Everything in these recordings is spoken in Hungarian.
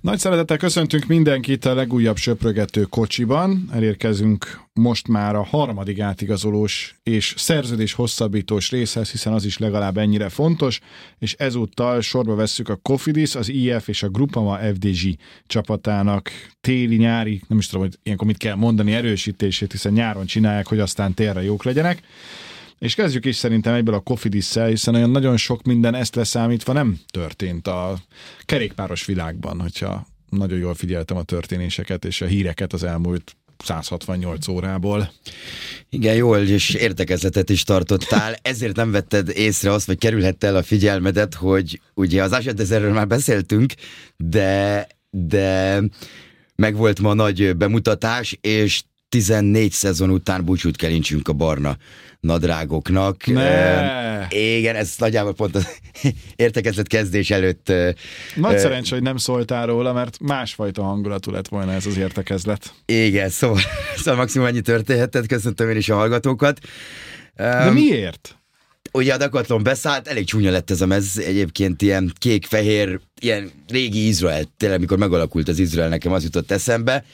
Nagy szeretettel köszöntünk mindenkit a legújabb söprögető kocsiban. Elérkezünk most már a harmadik átigazolós és szerződés hosszabbítós részhez, hiszen az is legalább ennyire fontos, és ezúttal sorba vesszük a Cofidis, az IF és a Grupama FDG csapatának téli-nyári, nem is tudom, hogy ilyenkor mit kell mondani, erősítését, hiszen nyáron csinálják, hogy aztán térre jók legyenek. És kezdjük is szerintem egyből a Kofidisszel, hiszen olyan nagyon sok minden ezt leszámítva nem történt a kerékpáros világban, hogyha nagyon jól figyeltem a történéseket és a híreket az elmúlt 168 órából. Igen, jól, és értekezletet is tartottál, ezért nem vetted észre azt, vagy kerülhette el a figyelmedet, hogy ugye az Asadezerről már beszéltünk, de, de megvolt ma nagy bemutatás, és 14 szezon után búcsút kelincsünk a barna nadrágoknak. Ne. igen, ez nagyjából pont az értekezlet kezdés előtt. Nagy szerencsé, hogy nem szóltál róla, mert másfajta hangulatú lett volna ez az értekezlet. Igen, szóval, szóval maximum ennyi történhetett, köszöntöm én is a hallgatókat. De miért? Ugye a Decathlon beszállt, elég csúnya lett ez a mez, egyébként ilyen kék-fehér, ilyen régi Izrael, tényleg mikor megalakult az Izrael, nekem az jutott eszembe,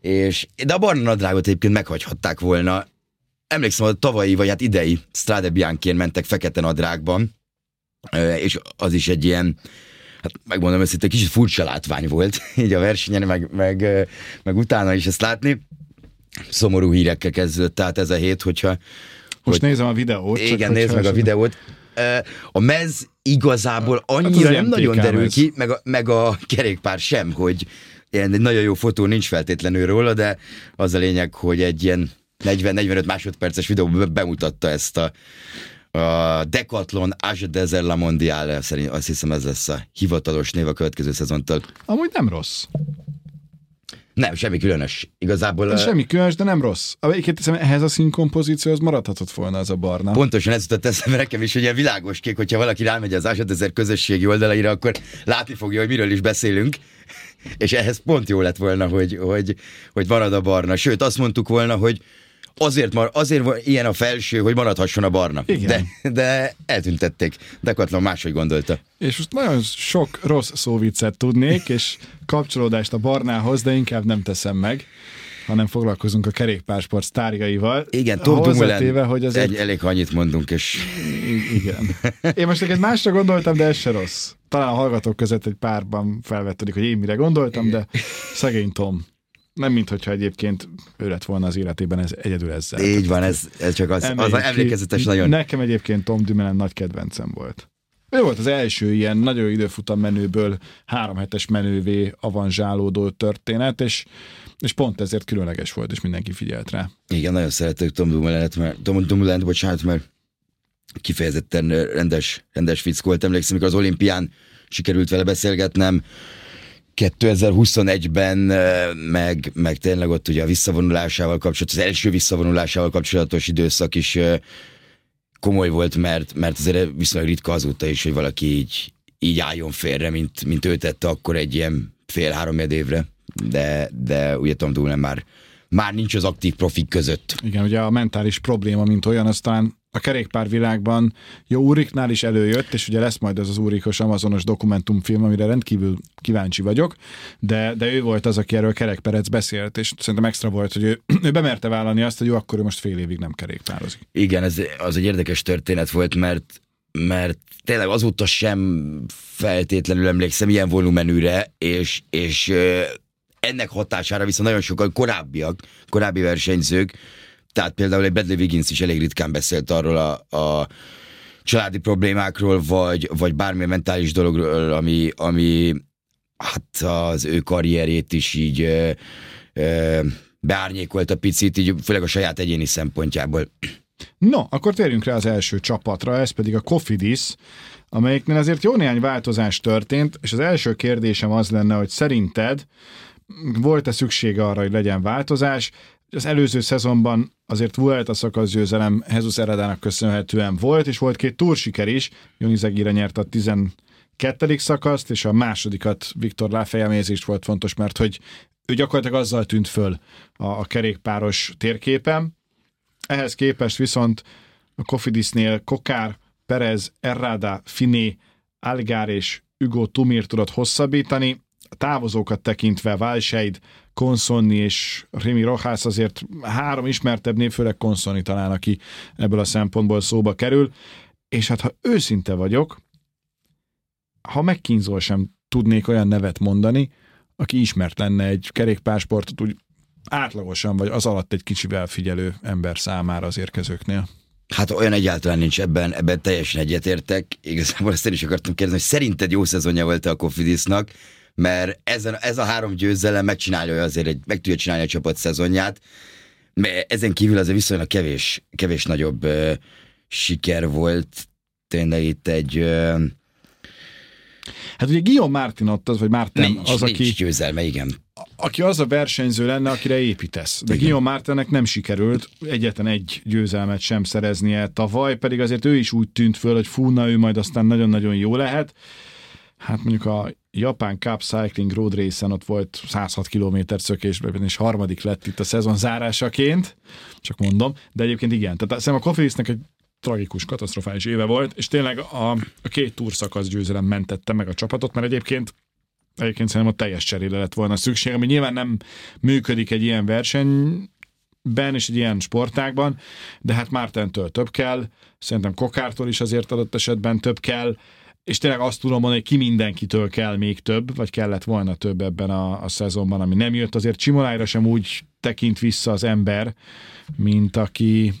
és, de a barna nadrágot egyébként meghagyhatták volna. Emlékszem, hogy tavalyi, vagy hát idei Strade Bianchén mentek fekete nadrágban, és az is egy ilyen, hát megmondom őszintén, kicsit furcsa látvány volt, így a versenyen, meg, meg, meg utána is ezt látni. Szomorú hírekkel kezdődött tehát ez a hét, hogyha... Most hogy, nézem a videót. Igen, nézd meg a videót. A mez igazából annyira hát nem nagyon derül ki, meg a, meg a kerékpár sem, hogy ilyen egy nagyon jó fotó nincs feltétlenül róla, de az a lényeg, hogy egy ilyen 40-45 másodperces videóban bemutatta ezt a, a Decathlon Age Desert La Mondiale, szerint azt hiszem ez lesz a hivatalos név a következő szezontól. Amúgy nem rossz. Nem, semmi különös. Igazából... Semmi különös, de nem rossz. Egyébként hiszem, ehhez a színkompozícióhoz maradhatott volna az a barna. Pontosan ez jutott eszembe nekem is, ilyen világos kék, hogyha valaki rámegy az Ásad ezer közösségi oldalaira, akkor látni fogja, hogy miről is beszélünk. És ehhez pont jó lett volna, hogy, hogy, hogy marad a barna. Sőt, azt mondtuk volna, hogy azért, mar, azért ilyen a felső, hogy maradhasson a barna. Igen. De, de eltüntették. Decathlon máshogy gondolta. És most nagyon sok rossz szóviccet tudnék, és kapcsolódást a barnához, de inkább nem teszem meg hanem foglalkozunk a kerékpársport sztárjaival. Igen, Tom Dumoulin, hogy azért... egy, elég annyit mondunk, és... Igen. Én most egy másra gondoltam, de ez se rossz. Talán a hallgatók között egy párban felvetődik, hogy én mire gondoltam, de szegény Tom. Nem mint hogyha egyébként ő lett volna az életében ez, egyedül ezzel. Így van, ez, ez csak az, az emlékezetes nagyon. Nekem egyébként Tom Dumoulin nagy kedvencem volt. Ő volt az első ilyen nagyon időfutam menőből három hetes menővé avanzsálódó történet, és, és pont ezért különleges volt, és mindenki figyelt rá. Igen, nagyon szeretők Tom Dumoulin-t, mert Tom Dumoulin, bocsánat, mert kifejezetten rendes, rendes fickó volt. Emlékszem, amikor az olimpián sikerült vele beszélgetnem, 2021-ben, meg, meg tényleg ott ugye a visszavonulásával kapcsolatos, az első visszavonulásával kapcsolatos időszak is komoly volt, mert, mert azért viszonylag ritka azóta is, hogy valaki így, így álljon félre, mint, mint ő tette akkor egy ilyen fél-három évre, de, de ugye Tom Dumoulin már, már nincs az aktív profik között. Igen, ugye a mentális probléma, mint olyan, aztán a kerékpárvilágban jó Úriknál is előjött, és ugye lesz majd ez az Úrikos Amazonos dokumentumfilm, amire rendkívül kíváncsi vagyok, de, de ő volt az, aki erről kerekperec beszélt, és szerintem extra volt, hogy ő, ő bemerte vállalni azt, hogy jó, akkor ő most fél évig nem kerékpározik. Igen, ez az egy érdekes történet volt, mert mert tényleg azóta sem feltétlenül emlékszem ilyen volumenűre, és, és ennek hatására viszont nagyon sokan korábbiak, korábbi versenyzők tehát például egy Bradley Wiggins is elég ritkán beszélt arról a, a családi problémákról, vagy, vagy bármilyen mentális dologról, ami, ami hát az ő karrierét is így ö, ö, beárnyékolt a picit, így főleg a saját egyéni szempontjából. No, akkor térjünk rá az első csapatra, ez pedig a Cofidis, amelyiknél azért jó néhány változás történt, és az első kérdésem az lenne, hogy szerinted volt-e szükség arra, hogy legyen változás? az előző szezonban azért Vuelta szakasz győzelem Jesus Eredának köszönhetően volt, és volt két túrsiker is. Joni Zegire nyert a 12. szakaszt, és a másodikat Viktor Lafayette volt fontos, mert hogy ő gyakorlatilag azzal tűnt föl a, a kerékpáros térképen. Ehhez képest viszont a Kofidisnél Kokár, Perez, Errada, Finé, Algár és Hugo Tumir tudott hosszabbítani. Távozókat tekintve Valseid, Konszonni és Rimi Rohász azért három ismertebb név, főleg Konszonni talán, aki ebből a szempontból szóba kerül. És hát ha őszinte vagyok, ha megkínzol sem tudnék olyan nevet mondani, aki ismert lenne egy kerékpársportot úgy átlagosan, vagy az alatt egy kicsivel figyelő ember számára az érkezőknél. Hát olyan egyáltalán nincs ebben, ebben teljesen egyetértek. Igazából ezt én is akartam kérdezni, hogy szerinted jó szezonja volt a Kofidisnak, mert ez a, ez a három győzelem megcsinálja azért, egy, meg tudja csinálni a csapat szezonját, mert ezen kívül azért viszonylag kevés, kevés nagyobb uh, siker volt. Tényleg itt egy uh, Hát ugye Guillaume Martin ott az, vagy Martin nincs, az, nincs aki, győzelme, igen. aki az a versenyző lenne, akire építesz. De Guillaume Martinnek nem sikerült egyetlen egy győzelmet sem szereznie tavaly, pedig azért ő is úgy tűnt föl, hogy fúna, ő majd aztán nagyon-nagyon jó lehet. Hát mondjuk a Japán Cup Cycling Road Race-en ott volt 106 km szökésben, és harmadik lett itt a szezon zárásaként, csak mondom, de egyébként igen. Tehát szerintem a Kofidisnek egy tragikus, katasztrofális éve volt, és tényleg a, a két túrszakasz győzelem mentette meg a csapatot, mert egyébként egyébként szerintem a teljes cserére lett volna szükség, ami nyilván nem működik egy ilyen versenyben és egy ilyen sportágban, de hát Mártentől több kell, szerintem Kokártól is azért adott esetben több kell, és tényleg azt tudom mondani, hogy ki mindenkitől kell még több, vagy kellett volna több ebben a, a szezonban, ami nem jött. Azért Csimolájra sem úgy tekint vissza az ember, mint aki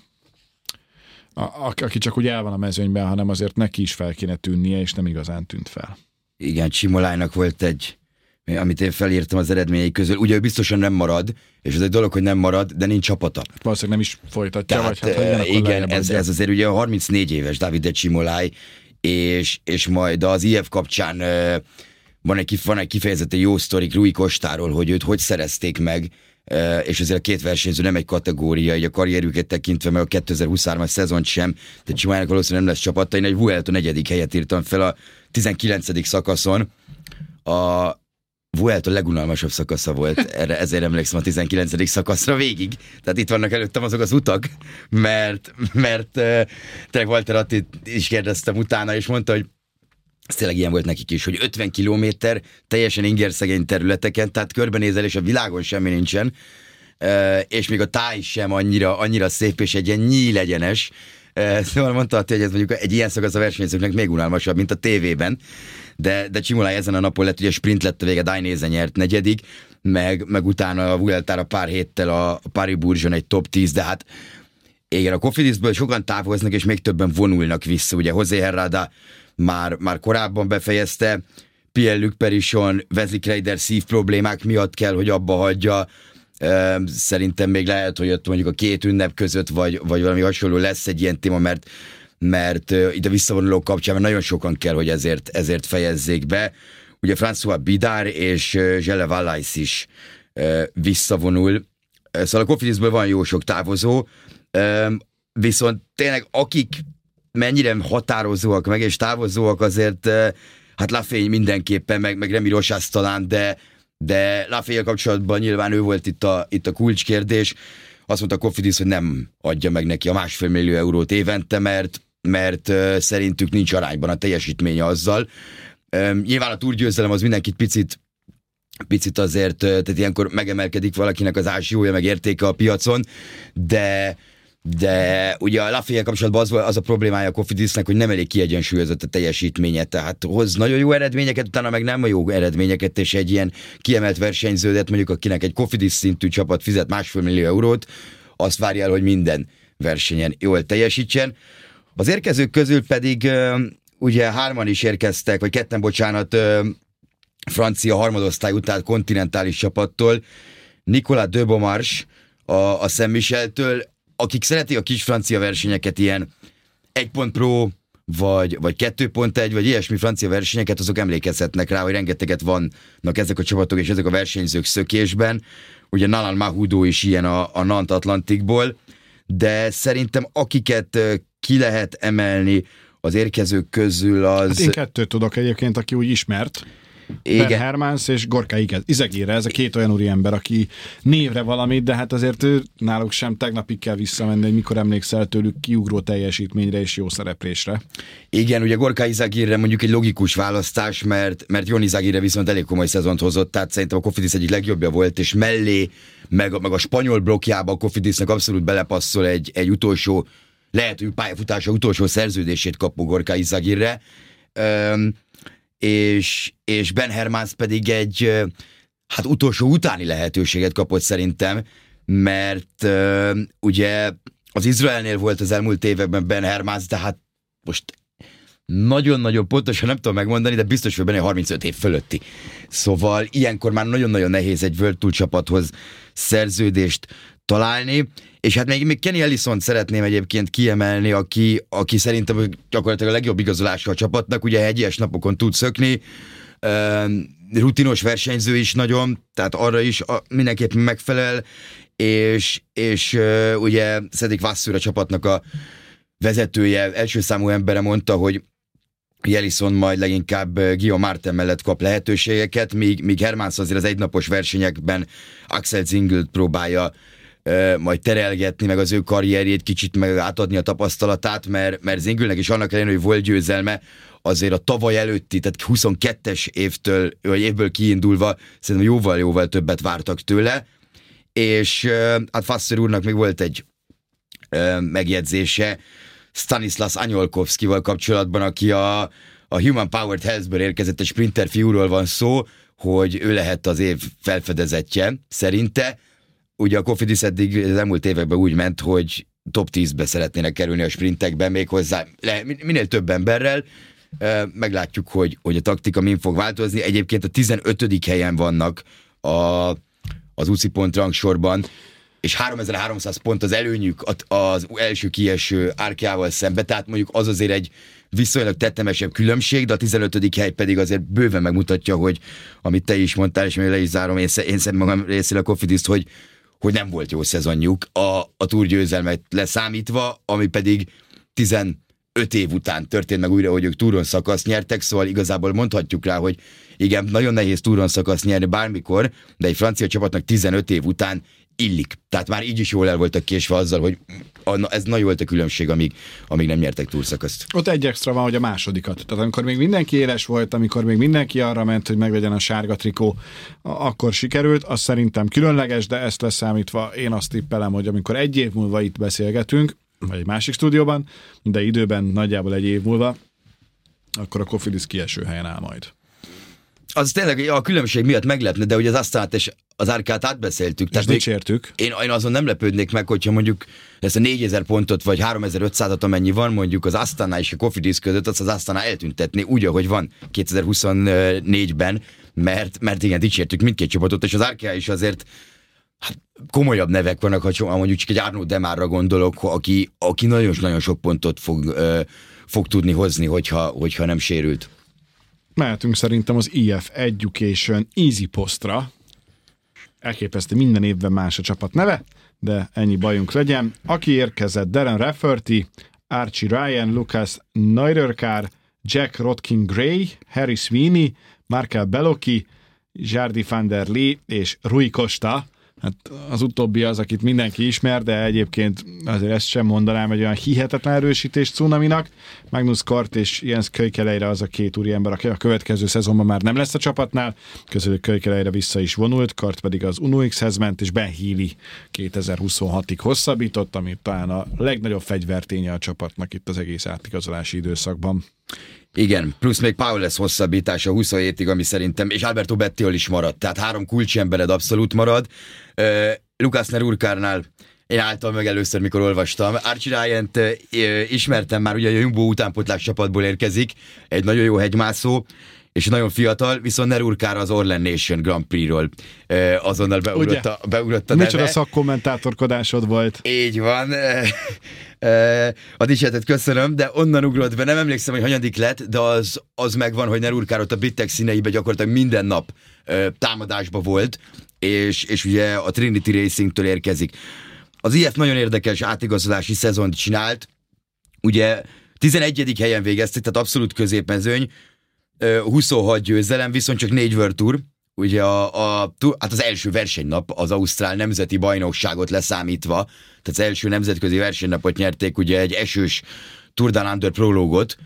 a, aki csak úgy el van a mezőnyben, hanem azért neki is fel kéne tűnnie, és nem igazán tűnt fel. Igen, Csimolájnak volt egy, amit én felírtam az eredményei közül. Ugye ő biztosan nem marad, és ez egy dolog, hogy nem marad, de nincs csapata. Valószínűleg nem is folytatja, Tehát, vagy hát, hát, igen, ez, ez azért ugye a 34 éves David Csimolaj, és, és majd az IF kapcsán van egy, van egy kifejezetten jó sztorik Rui Kostáról, hogy őt hogy szerezték meg, és azért a két versenyző nem egy kategória, így a karrierüket tekintve, meg a 2023-as szezont sem, de Csimájának valószínűleg nem lesz csapata. Én egy Vuelto negyedik helyet írtam fel a 19. szakaszon. A Vuelto legunalmasabb szakasza volt, erre ezért emlékszem a 19. szakaszra végig. Tehát itt vannak előttem azok az utak, mert, mert tényleg Walter Attit is kérdeztem utána, és mondta, hogy ez tényleg ilyen volt nekik is, hogy 50 kilométer teljesen ingerszegény területeken, tehát körbenézel, és a világon semmi nincsen, és még a táj sem annyira, annyira szép, és egy ilyen nyílegyenes, Szóval mondta, hogy ez mondjuk egy ilyen szakasz a versenyzőknek még unalmasabb, mint a tévében, de, de Csimolá ezen a napon lett, ugye sprint lett a vége, Dainese nyert negyedik, meg, meg utána a Vueltára pár héttel a Paris Bourgeon egy top 10, de hát igen, a Cofidisből sokan távoznak, és még többen vonulnak vissza. Ugye José Herrada már, már korábban befejezte, Pierre Luc Perison, Wesley Kreider szív problémák miatt kell, hogy abba hagyja. Szerintem még lehet, hogy ott mondjuk a két ünnep között, vagy, vagy valami hasonló lesz egy ilyen téma, mert mert a visszavonulók kapcsán mert nagyon sokan kell, hogy ezért, ezért fejezzék be. Ugye François Bidár és Zsele Valais is visszavonul. Szóval a Kofidisből van jó sok távozó, viszont tényleg akik mennyire határozóak meg és távozóak azért, hát Lafény mindenképpen, meg, meg Remi Rosász talán, de, de Lafény kapcsolatban nyilván ő volt itt a, itt a kulcskérdés. Azt mondta Kofidis, hogy nem adja meg neki a másfél millió eurót évente, mert mert szerintük nincs arányban a teljesítménye azzal. Nyilván a túrgyőzelem az mindenkit picit picit azért, tehát ilyenkor megemelkedik valakinek az ásjója, meg értéke a piacon, de de ugye a Lafayette kapcsolatban az, az a problémája a Kofidisnek, hogy nem elég kiegyensúlyozott a teljesítménye, tehát hoz nagyon jó eredményeket, utána meg nem a jó eredményeket, és egy ilyen kiemelt versenyződet, mondjuk akinek egy Kofidis szintű csapat fizet másfél millió eurót, azt várja el, hogy minden versenyen jól teljesítsen. Az érkezők közül pedig ugye hárman is érkeztek, vagy ketten, bocsánat, francia harmadosztály után kontinentális csapattól, Nicolas Beaumarche a, a Saint Micheltől, akik szeretik a kis francia versenyeket, ilyen 1 pont pro, vagy, vagy 2.1, vagy ilyesmi francia versenyeket, azok emlékezhetnek rá, hogy rengeteget vannak ezek a csapatok és ezek a versenyzők szökésben. Ugye Nalan Mahudó is ilyen a, a Nant Atlantikból, de szerintem akiket ki lehet emelni az érkezők közül az... Hát én kettőt tudok egyébként, aki úgy ismert. Igen. Ben Hermans és Gorka Izegére, ez a két olyan úri ember, aki névre valamit, de hát azért ő, náluk sem tegnapig kell visszamenni, hogy mikor emlékszel tőlük kiugró teljesítményre és jó szereplésre. Igen, ugye Gorka Izagirre mondjuk egy logikus választás, mert, mert Jon Izagirre viszont elég komoly szezont hozott, tehát szerintem a Kofidis egyik legjobbja volt, és mellé, meg, meg a spanyol blokkjába a Kofidisnek abszolút belepasszol egy, egy utolsó, lehet, hogy pályafutása utolsó szerződését kap Gorka Izagirre. És, és Ben Hermans pedig egy hát utolsó utáni lehetőséget kapott szerintem, mert ugye az Izraelnél volt az elmúlt években Ben Hermans, de hát most nagyon-nagyon pontosan nem tudom megmondani, de biztos, hogy benne 35 év fölötti. Szóval ilyenkor már nagyon-nagyon nehéz egy World Tour csapathoz szerződést találni, és hát még, még Kenny ellison szeretném egyébként kiemelni, aki, aki szerintem gyakorlatilag a legjobb igazolása a csapatnak, ugye hegyes napokon tud szökni, rutinos versenyző is nagyon, tehát arra is mindenképpen megfelel, és, és ugye Szedik Vasszúr a csapatnak a vezetője, első számú embere mondta, hogy Jelison majd leginkább Guillaume Martin mellett kap lehetőségeket, míg, míg Hermans azért az egynapos versenyekben Axel Zingelt próbálja majd terelgetni, meg az ő karrierjét kicsit meg átadni a tapasztalatát, mert, mert Zingülnek is annak ellenére, hogy volt győzelme, azért a tavaly előtti, tehát 22-es évtől, vagy évből kiindulva szerintem jóval-jóval többet vártak tőle, és hát Fasser úrnak még volt egy megjegyzése Stanislas Anyolkovskival kapcsolatban, aki a, a Human Powered Health-ből érkezett egy sprinter fiúról van szó, hogy ő lehet az év felfedezetje szerinte, ugye a Kofidis eddig az elmúlt években úgy ment, hogy top 10-be szeretnének kerülni a sprintekben, méghozzá le, minél több emberrel, meglátjuk, hogy, hogy a taktika min fog változni. Egyébként a 15. helyen vannak a, az UCI pont rangsorban, és 3300 pont az előnyük az első kieső árkjával szembe, tehát mondjuk az azért egy viszonylag tettemesebb különbség, de a 15. hely pedig azért bőven megmutatja, hogy amit te is mondtál, és még le is zárom én, én magam részéről a Kofidiszt, hogy hogy nem volt jó szezonjuk a, a túrgyőzelmet leszámítva, ami pedig 15 év után történt meg újra, hogy ők túron szakasz nyertek, szóval igazából mondhatjuk rá, hogy igen, nagyon nehéz túron szakasz nyerni bármikor, de egy francia csapatnak 15 év után illik. Tehát már így is jól el voltak késve azzal, hogy ez nagy volt a különbség, amíg, amíg nem nyertek túlszakaszt. Ott egy extra van, hogy a másodikat. Tehát amikor még mindenki éles volt, amikor még mindenki arra ment, hogy megvegyen a sárga trikó, akkor sikerült. Az szerintem különleges, de ezt leszámítva én azt tippelem, hogy amikor egy év múlva itt beszélgetünk, vagy egy másik stúdióban, de időben nagyjából egy év múlva, akkor a Kofidis kieső helyen áll majd az tényleg a különbség miatt meglepne, de ugye az Asztánát és az Árkát átbeszéltük. Tehát dicsértük. Én, én azon nem lepődnék meg, hogyha mondjuk ezt a 4000 pontot vagy 3500-at, amennyi van mondjuk az Asztana és a Kofidis között, azt az Asztana eltüntetni úgy, ahogy van 2024-ben, mert, mert igen, dicsértük mindkét csapatot, és az Árká is azért hát, komolyabb nevek vannak, ha mondjuk csak egy Arno Demárra gondolok, aki, aki nagyon-nagyon sok pontot fog, ö, fog tudni hozni, hogyha, hogyha nem sérült mehetünk szerintem az IF Education Easy Postra. Elképesztő, minden évben más a csapat neve, de ennyi bajunk legyen. Aki érkezett, Darren Rafferty, Archie Ryan, Lucas Neurerkár, Jack Rodkin Gray, Harry Sweeney, Markel Beloki, Jardi van der Lee és Rui Costa Hát az utóbbi az, akit mindenki ismer, de egyébként azért ezt sem mondanám egy olyan hihetetlen erősítés Cunaminak. Magnus Kart és Jens Kölykeleire az a két úriember, aki a következő szezonban már nem lesz a csapatnál. Közülük Kölykeleire vissza is vonult, Kart pedig az UNOX-hez ment, és Ben Healy 2026-ig hosszabbított, ami talán a legnagyobb fegyverténye a csapatnak itt az egész átigazolási időszakban. Igen, plusz még Paules hosszabbítása 27-ig, ami szerintem, és Alberto Bettiol is maradt, tehát három kulcsembered abszolút marad. Uh, Nerurkárnál én álltam meg először, mikor olvastam. Archie ryan ismertem már, ugye a Jumbo utánpotlás csapatból érkezik, egy nagyon jó hegymászó, és nagyon fiatal, viszont Nerurkár az Orlen Nation Grand Prix-ról uh, azonnal beugrott a, beugrott a neve. Micsoda szakkommentátorkodásod volt. Így van. a dicséretet köszönöm, de onnan ugrott be, nem emlékszem, hogy hanyadik lett, de az, az megvan, hogy Nerurkár ott a Bittek színeibe gyakorlatilag minden nap támadásba volt, és, és ugye a Trinity Racing-től érkezik. Az IF nagyon érdekes átigazolási szezont csinált, ugye 11. helyen végeztek, tehát abszolút középmezőny, 26 győzelem, viszont csak 4 World Tour, ugye a, a, hát az első versenynap az Ausztrál Nemzeti Bajnokságot leszámítva, tehát az első nemzetközi versenynapot nyerték ugye egy esős Tour Down Under prológot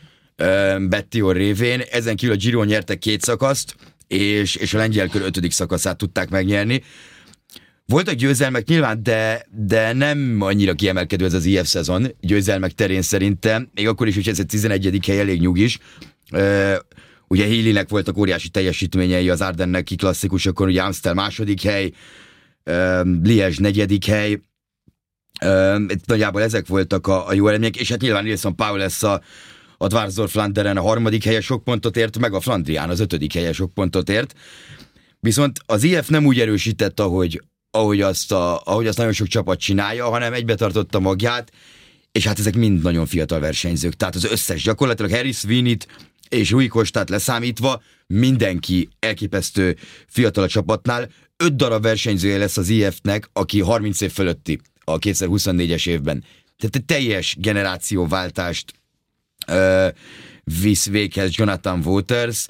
Bettior révén, ezen kívül a Giro nyertek két szakaszt, és, és a lengyel kör ötödik szakaszát tudták megnyerni. Voltak győzelmek nyilván, de, de nem annyira kiemelkedő ez az IF szezon győzelmek terén szerintem, még akkor is, hogy ez egy 11. hely elég nyugis. Ugye Healy-nek voltak óriási teljesítményei az Ardenneki klasszikusokon, ugye Amstel második hely, Liège negyedik hely, nagyjából ezek voltak a, a jó eredmények, és hát nyilván Nilsson Paul lesz a, a Dwarsdorf Flanderen a harmadik helyes sok pontot ért, meg a Flandrián az ötödik helyes sok pontot ért. Viszont az IF nem úgy erősített, ahogy, ahogy, azt a, ahogy azt nagyon sok csapat csinálja, hanem egybe tartotta magját, és hát ezek mind nagyon fiatal versenyzők. Tehát az összes gyakorlatilag Harris Winit és Rui Kostát leszámítva mindenki elképesztő fiatal a csapatnál. Öt darab versenyzője lesz az IF-nek, aki 30 év fölötti a 2024-es évben. Tehát egy teljes generációváltást uh, visz véghez Jonathan Waters.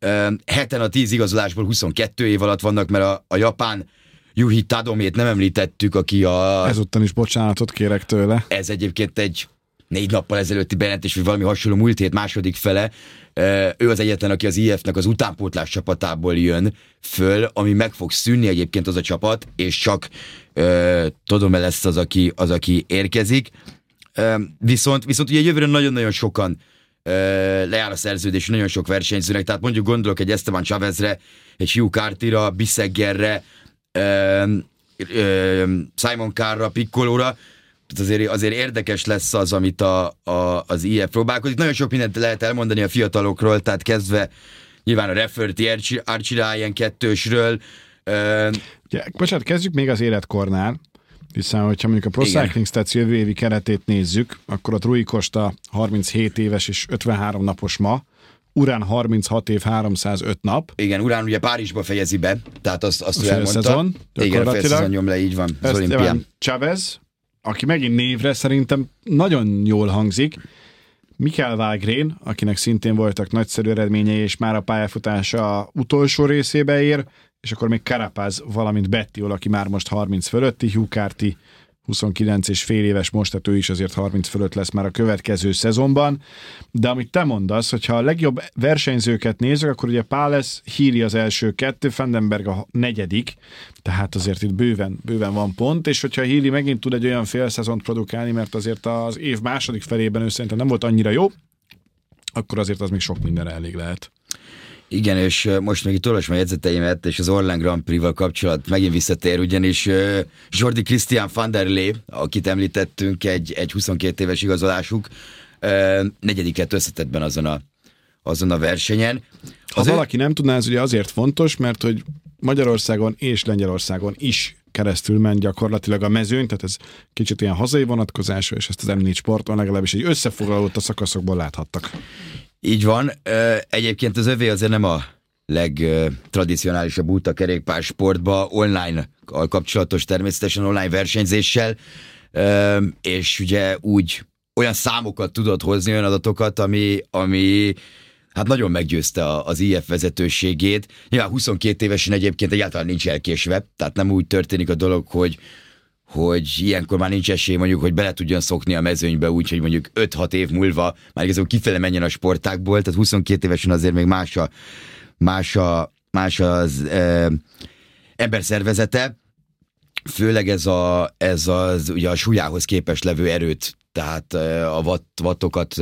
Uh, heten a 10 igazolásból 22 év alatt vannak, mert a, a japán Yuhi Tadomét nem említettük, aki a... Ezúttal is bocsánatot kérek tőle. Ez egyébként egy négy nappal ezelőtti bejelentés, vagy valami hasonló múlt hét második fele, ő az egyetlen, aki az IF-nek az utánpótlás csapatából jön föl, ami meg fog szűnni egyébként az a csapat, és csak tudom lesz az, aki, az, aki érkezik. Viszont, viszont ugye jövőre nagyon-nagyon sokan lejár a szerződés nagyon sok versenyzőnek, tehát mondjuk gondolok egy Esteban Chavezre, egy Hugh Cartira, Bisseggerre, Simon Carra, Piccolóra, tehát azért, azért érdekes lesz az, amit a, a, az IF próbálkozik. Nagyon sok mindent lehet elmondani a fiatalokról, tehát kezdve nyilván a Rafferty Archie Ryan kettősről. Uh, Ugye, bocsánat, kezdjük még az életkornál, hiszen hogyha mondjuk a Pro Cycling Stats jövő évi keretét nézzük, akkor a Rui Costa 37 éves és 53 napos ma, Urán 36 év 305 nap. Igen, Urán ugye Párizsba fejezi be, tehát azt, azt ő elmondta. Szezon, Igen, a fél szezon nyom le, így van, az olimpián. Chavez, aki megint névre szerintem nagyon jól hangzik, Mikael Wagrén, akinek szintén voltak nagyszerű eredményei, és már a pályafutása utolsó részébe ér, és akkor még Karapáz, valamint Bettiol, aki már most 30 fölötti, Hugh Carty 29 és fél éves most, tehát ő is azért 30 fölött lesz már a következő szezonban. De amit te mondasz, hogyha a legjobb versenyzőket nézzük, akkor ugye Páles, Híri az első kettő, Fendenberg a negyedik, tehát azért itt bőven, bőven van pont, és hogyha Híri megint tud egy olyan fél szezont produkálni, mert azért az év második felében ő szerintem nem volt annyira jó, akkor azért az még sok mindenre elég lehet. Igen, és most még itt olvasom a jegyzeteimet, és az Orlán Grand Prix-val kapcsolat megint visszatér, ugyanis Jordi Christian van der Lee, akit említettünk, egy, egy 22 éves igazolásuk, negyediket összetettben azon a, azon a versenyen. Ha azért... valaki nem tudná, ez ugye azért fontos, mert hogy Magyarországon és Lengyelországon is keresztül ment gyakorlatilag a mezőn, tehát ez kicsit ilyen hazai vonatkozású, és ezt az M4 sporton legalábbis egy összefoglalót a szakaszokból láthattak. Így van. Egyébként az övé azért nem a legtradicionálisabb út a kerékpársportba, online kapcsolatos természetesen online versenyzéssel, és ugye úgy olyan számokat tudott hozni, olyan adatokat, ami, ami hát nagyon meggyőzte az IF vezetőségét. Nyilván 22 évesen egyébként egyáltalán nincs elkésve, tehát nem úgy történik a dolog, hogy hogy ilyenkor már nincs esély mondjuk, hogy bele tudjon szokni a mezőnybe úgy, hogy mondjuk 5-6 év múlva már igazából kifele menjen a sportákból, tehát 22 évesen azért még más, a, más, a, más az e, ember szervezete, főleg ez, a, ez az, ugye a súlyához képes levő erőt, tehát a watt, wattokat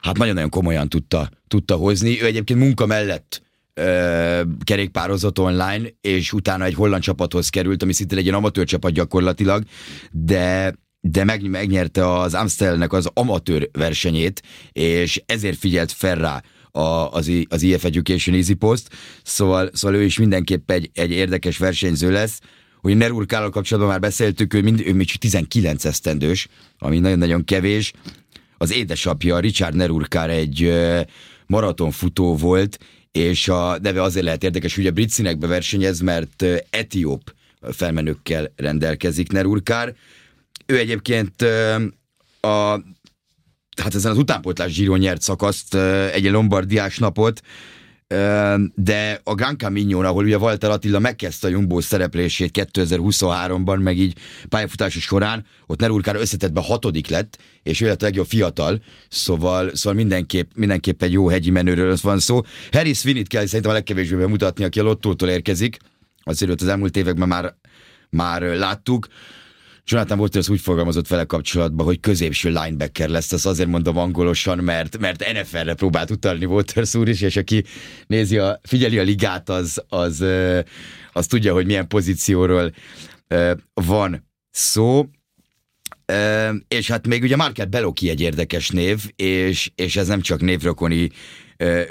hát nagyon-nagyon komolyan tudta, tudta hozni. Ő egyébként munka mellett ö, kerékpározott online, és utána egy holland csapathoz került, ami szinte egy amatőr csapat gyakorlatilag, de de meg, megnyerte az Amstelnek az amatőr versenyét, és ezért figyelt fel rá a, az, az IF Education Easy Post, szóval, szóval ő is mindenképp egy, egy érdekes versenyző lesz. Hogy Nerurkállal kapcsolatban már beszéltük, ő, mind, ő még 19 esztendős, ami nagyon-nagyon kevés. Az édesapja, Richard Nerurkár egy maratonfutó volt, és a neve azért lehet érdekes, hogy a brit színekbe versenyez, mert etióp felmenőkkel rendelkezik Nerurkár. Ő egyébként a hát ezen az utánpótlás Giro nyert szakaszt, egy Lombardiás napot, de a Gran Camino, ahol ugye Walter Attila megkezdte a Jumbo szereplését 2023-ban, meg így pályafutása során, ott Nerurkára összetettben hatodik lett, és ő lett a legjobb fiatal, szóval, szóval mindenképp, mindenképp egy jó hegyi menőről van szó. Harry Svinit kell szerintem a legkevésbé bemutatni, aki a Lottótól érkezik, azért őt az elmúlt években már, már láttuk. Jonathan Waters úgy fogalmazott vele kapcsolatban, hogy középső linebacker lesz, ezt azért mondom angolosan, mert, mert NFL-re próbált utalni Waters úr is, és aki nézi a, figyeli a ligát, az, az, az tudja, hogy milyen pozícióról van szó. És hát még ugye Market Beloki egy érdekes név, és, és ez nem csak névrokoni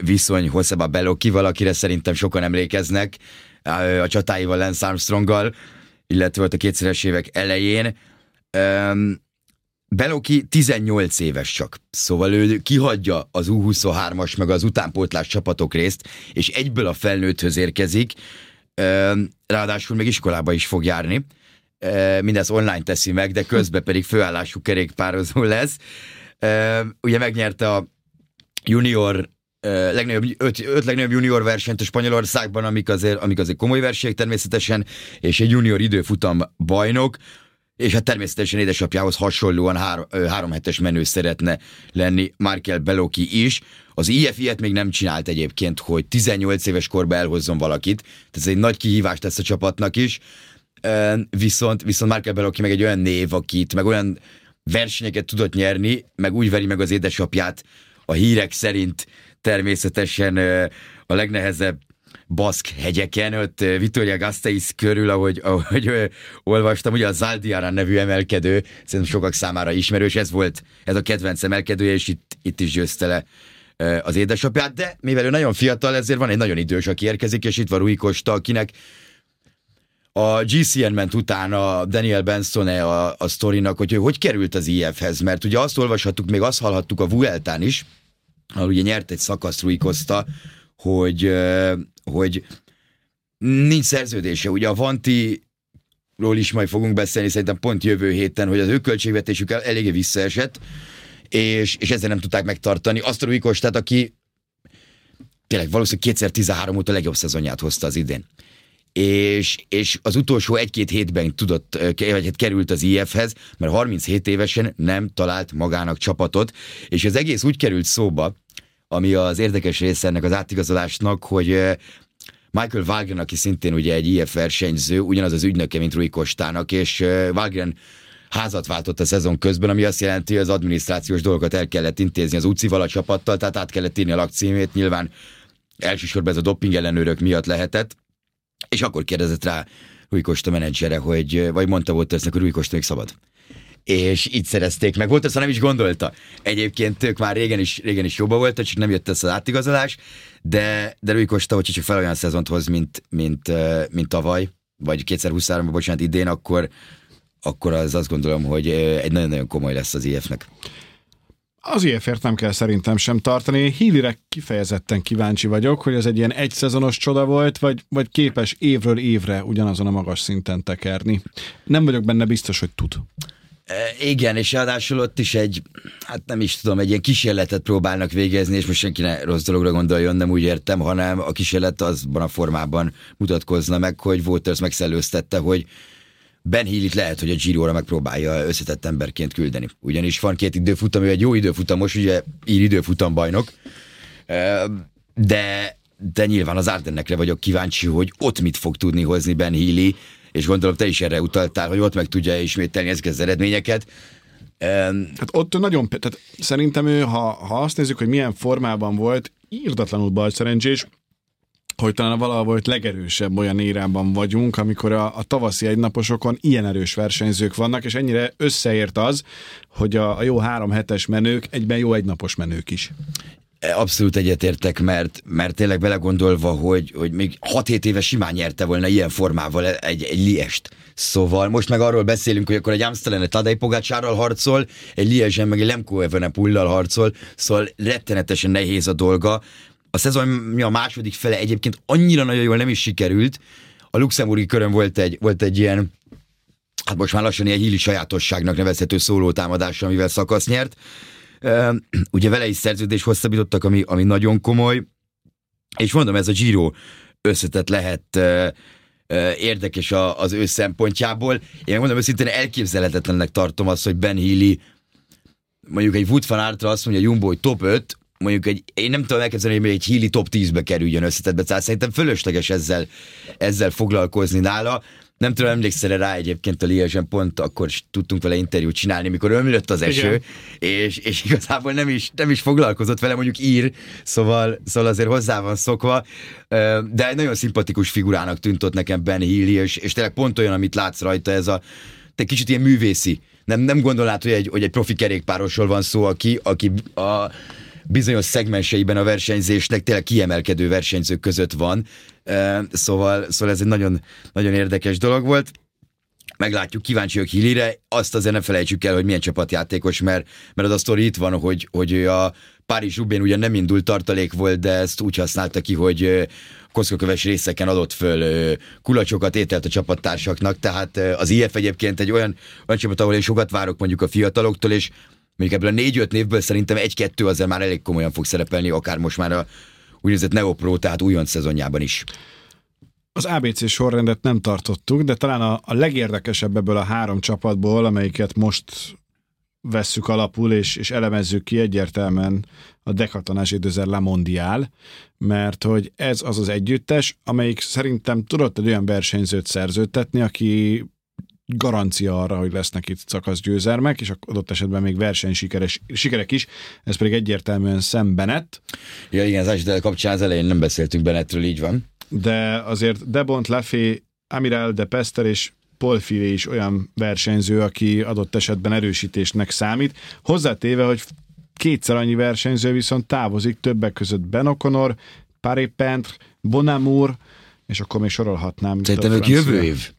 viszony Hosszaba Beloki, valakire szerintem sokan emlékeznek a csatáival Lance Armstronggal, illetve volt a kétszeres évek elején. Um, Beloki 18 éves csak, szóval ő kihagyja az U23-as meg az utánpótlás csapatok részt, és egyből a felnőtthöz érkezik, um, ráadásul még iskolába is fog járni. Uh, mindezt online teszi meg, de közben pedig főállású kerékpározó lesz. Uh, ugye megnyerte a junior legnagyobb, öt, öt legnagyobb junior versenyt a Spanyolországban, amik azért, amik azért komoly versenyek természetesen, és egy junior időfutam bajnok, és hát természetesen édesapjához hasonlóan három, három hetes menő szeretne lenni Markel Beloki is. Az IF ilyet még nem csinált egyébként, hogy 18 éves korba elhozzon valakit, tehát ez egy nagy kihívás tesz a csapatnak is, viszont, viszont Markel Beloki meg egy olyan név, akit, meg olyan versenyeket tudott nyerni, meg úgy veri meg az édesapját a hírek szerint természetesen a legnehezebb baszk hegyeken, ott Vitoria Gasteiz körül, ahogy, ahogy olvastam, ugye a Zaldiara nevű emelkedő, szerintem sokak számára ismerős, ez volt ez a kedvenc emelkedője, és itt, itt is győzte le az édesapját, de mivel ő nagyon fiatal, ezért van egy nagyon idős, aki érkezik, és itt van Rui Costa, akinek a GCN ment utána Daniel Benson -e a, a sztorinak, hogy ő hogy került az IF-hez, mert ugye azt olvashattuk, még azt hallhattuk a Vueltán is, ahol ugye nyert egy szakaszt Rui Costa, hogy, hogy nincs szerződése. Ugye a Vanti ról is majd fogunk beszélni, szerintem pont jövő héten, hogy az ő költségvetésük eléggé visszaesett, és, és ezzel nem tudták megtartani. Azt a Rui aki tényleg valószínűleg 2013 óta a legjobb szezonját hozta az idén. És, és az utolsó egy-két hétben tudott, vagy hát került az IF-hez, mert 37 évesen nem talált magának csapatot, és az egész úgy került szóba, ami az érdekes része ennek az átigazolásnak, hogy Michael Wagner, aki szintén ugye egy IF versenyző, ugyanaz az ügynöke, mint Rui Kostának, és Wagner házat váltott a szezon közben, ami azt jelenti, hogy az adminisztrációs dolgokat el kellett intézni az UCI-val a csapattal, tehát át kellett írni a lakcímét, nyilván elsősorban ez a doping ellenőrök miatt lehetett, és akkor kérdezett rá Rui Kosta menedzsere, hogy, vagy mondta volt ezt, hogy Rui Kosta még szabad és így szerezték meg. Volt, azt nem is gondolta. Egyébként ők már régen is, régen is jobban voltak, csak nem jött ez az átigazolás, de, de Rui Costa, hogy csak fel olyan szezont hoz, mint, mint, mint tavaly, vagy 2023-ban, bocsánat, idén, akkor, akkor az azt gondolom, hogy egy nagyon-nagyon komoly lesz az IF-nek. Az IF-ért nem kell szerintem sem tartani. Hílire kifejezetten kíváncsi vagyok, hogy ez egy ilyen egyszezonos csoda volt, vagy, vagy képes évről évre ugyanazon a magas szinten tekerni. Nem vagyok benne biztos, hogy tud. E, igen, és ráadásul ott is egy, hát nem is tudom, egy ilyen kísérletet próbálnak végezni, és most senki ne rossz dologra gondoljon, nem úgy értem, hanem a kísérlet azban a formában mutatkozna meg, hogy Waters megszellőztette, hogy Ben Hill lehet, hogy a Giro-ra megpróbálja összetett emberként küldeni. Ugyanis van két időfutam, ő egy jó időfutamos, ugye ír időfutam bajnok, de, de nyilván az Ardennekre vagyok kíváncsi, hogy ott mit fog tudni hozni Ben Healy, és gondolom te is erre utaltál, hogy ott meg tudja ismételni ezeket az eredményeket. Hát ott nagyon, tehát szerintem ő, ha, ha azt nézzük, hogy milyen formában volt, írdatlanul bal szerencsés, hogy talán valahol volt legerősebb olyan érában vagyunk, amikor a, a tavaszi egynaposokon ilyen erős versenyzők vannak, és ennyire összeért az, hogy a, a jó három hetes menők egyben jó egynapos menők is. Abszolút egyetértek, mert, mert tényleg belegondolva, hogy, hogy még 6-7 éve simán nyerte volna ilyen formával egy, egy liest. Szóval most meg arról beszélünk, hogy akkor egy Amsterdam Tadej Pogácsárral harcol, egy Liesen meg egy Lemko Evenepullal harcol, szóval rettenetesen nehéz a dolga. A szezon a második fele egyébként annyira nagyon jól nem is sikerült. A luxemburgi körön volt egy, volt egy ilyen, hát most már lassan ilyen híli sajátosságnak nevezhető szólótámadás, amivel szakasz nyert ugye vele is szerződés hosszabbítottak, ami, ami nagyon komoly, és mondom, ez a Giro összetett lehet érdekes az ő szempontjából. Én mondom őszintén elképzelhetetlennek tartom azt, hogy Ben Healy mondjuk egy Wood van Artra azt mondja Jumbo, hogy top 5, mondjuk egy, én nem tudom elképzelni, hogy még egy Healy top 10-be kerüljön összetettbe, tehát szerintem fölösleges ezzel, ezzel foglalkozni nála. Nem tudom, emlékszel rá egyébként a Liège-en pont akkor is tudtunk vele interjút csinálni, mikor ömlött az eső, és, és igazából nem is, nem is foglalkozott vele, mondjuk ír, szóval, szóval azért hozzá van szokva, de egy nagyon szimpatikus figurának tűnt ott nekem Ben Healy, és, és tényleg pont olyan, amit látsz rajta, ez a te kicsit ilyen művészi. Nem, nem gondolnád, hogy egy, hogy egy profi kerékpárosról van szó, aki, aki a, bizonyos szegmenseiben a versenyzésnek tényleg kiemelkedő versenyzők között van. Szóval, szóval ez egy nagyon, nagyon érdekes dolog volt. Meglátjuk, kíváncsi vagyok Hillire, azt azért ne felejtsük el, hogy milyen csapatjátékos, mert, mert az a sztori itt van, hogy, hogy a Párizs Rubén ugyan nem indult tartalék volt, de ezt úgy használta ki, hogy koszkoköves részeken adott föl kulacsokat, ételt a csapattársaknak, tehát az IF egyébként egy olyan, olyan csapat, ahol én sokat várok mondjuk a fiataloktól, és mondjuk ebből a négy-öt névből szerintem egy-kettő azért már elég komolyan fog szerepelni, akár most már a úgynevezett Neopro, tehát újonc szezonjában is. Az ABC sorrendet nem tartottuk, de talán a, a legérdekesebb ebből a három csapatból, amelyiket most vesszük alapul, és, és elemezzük ki egyértelműen a Dekatonás időzer La Mondial, mert hogy ez az az együttes, amelyik szerintem tudott egy olyan versenyzőt szerződtetni, aki garancia arra, hogy lesznek itt szakaszgyőzelmek, és adott esetben még versenysikeres sikerek is, ez pedig egyértelműen szembenet. Ja igen, az de kapcsán az elején nem beszéltünk Bennettről, így van. De azért Debont, Lafay, Amiral de Pester és Paul Fili is olyan versenyző, aki adott esetben erősítésnek számít. Hozzátéve, hogy kétszer annyi versenyző viszont távozik, többek között Ben O'Connor, Paré Pentre, Bonamour, és akkor még sorolhatnám. Szerintem ők jövő év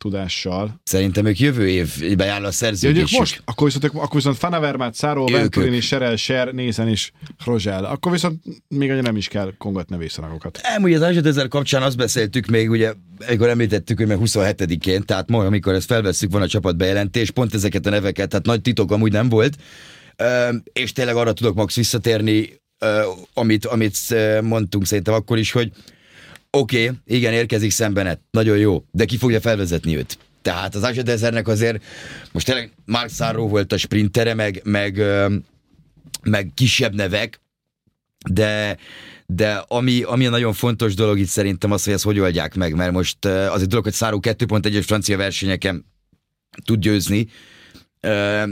tudással. Szerintem ők jövő évben áll a szerződésük. Ja, most? Akkor viszont, akkor viszont Fanavermát, Száró, Venturini, Serel, Ser, Nészen és Rozsel. Akkor viszont még annyira nem is kell kongatni vészanagokat. Nem, ugye az Ázsad ezer kapcsán azt beszéltük még, ugye, amikor említettük, hogy meg 27-én, tehát ma, amikor ezt felvesszük, van a csapat bejelentés, pont ezeket a neveket, tehát nagy titok amúgy nem volt, és tényleg arra tudok max visszatérni, amit, amit mondtunk szerintem akkor is, hogy Oké, igen, érkezik szembenet, nagyon jó, de ki fogja felvezetni őt? Tehát az Ásad Ezernek azért, most tényleg Mark Sarro volt a sprintere, meg, meg, meg kisebb nevek, de, de ami, ami a nagyon fontos dolog itt szerintem az, hogy ezt hogy oldják meg, mert most az egy dolog, hogy Száró 2.1-es francia versenyeken tud győzni,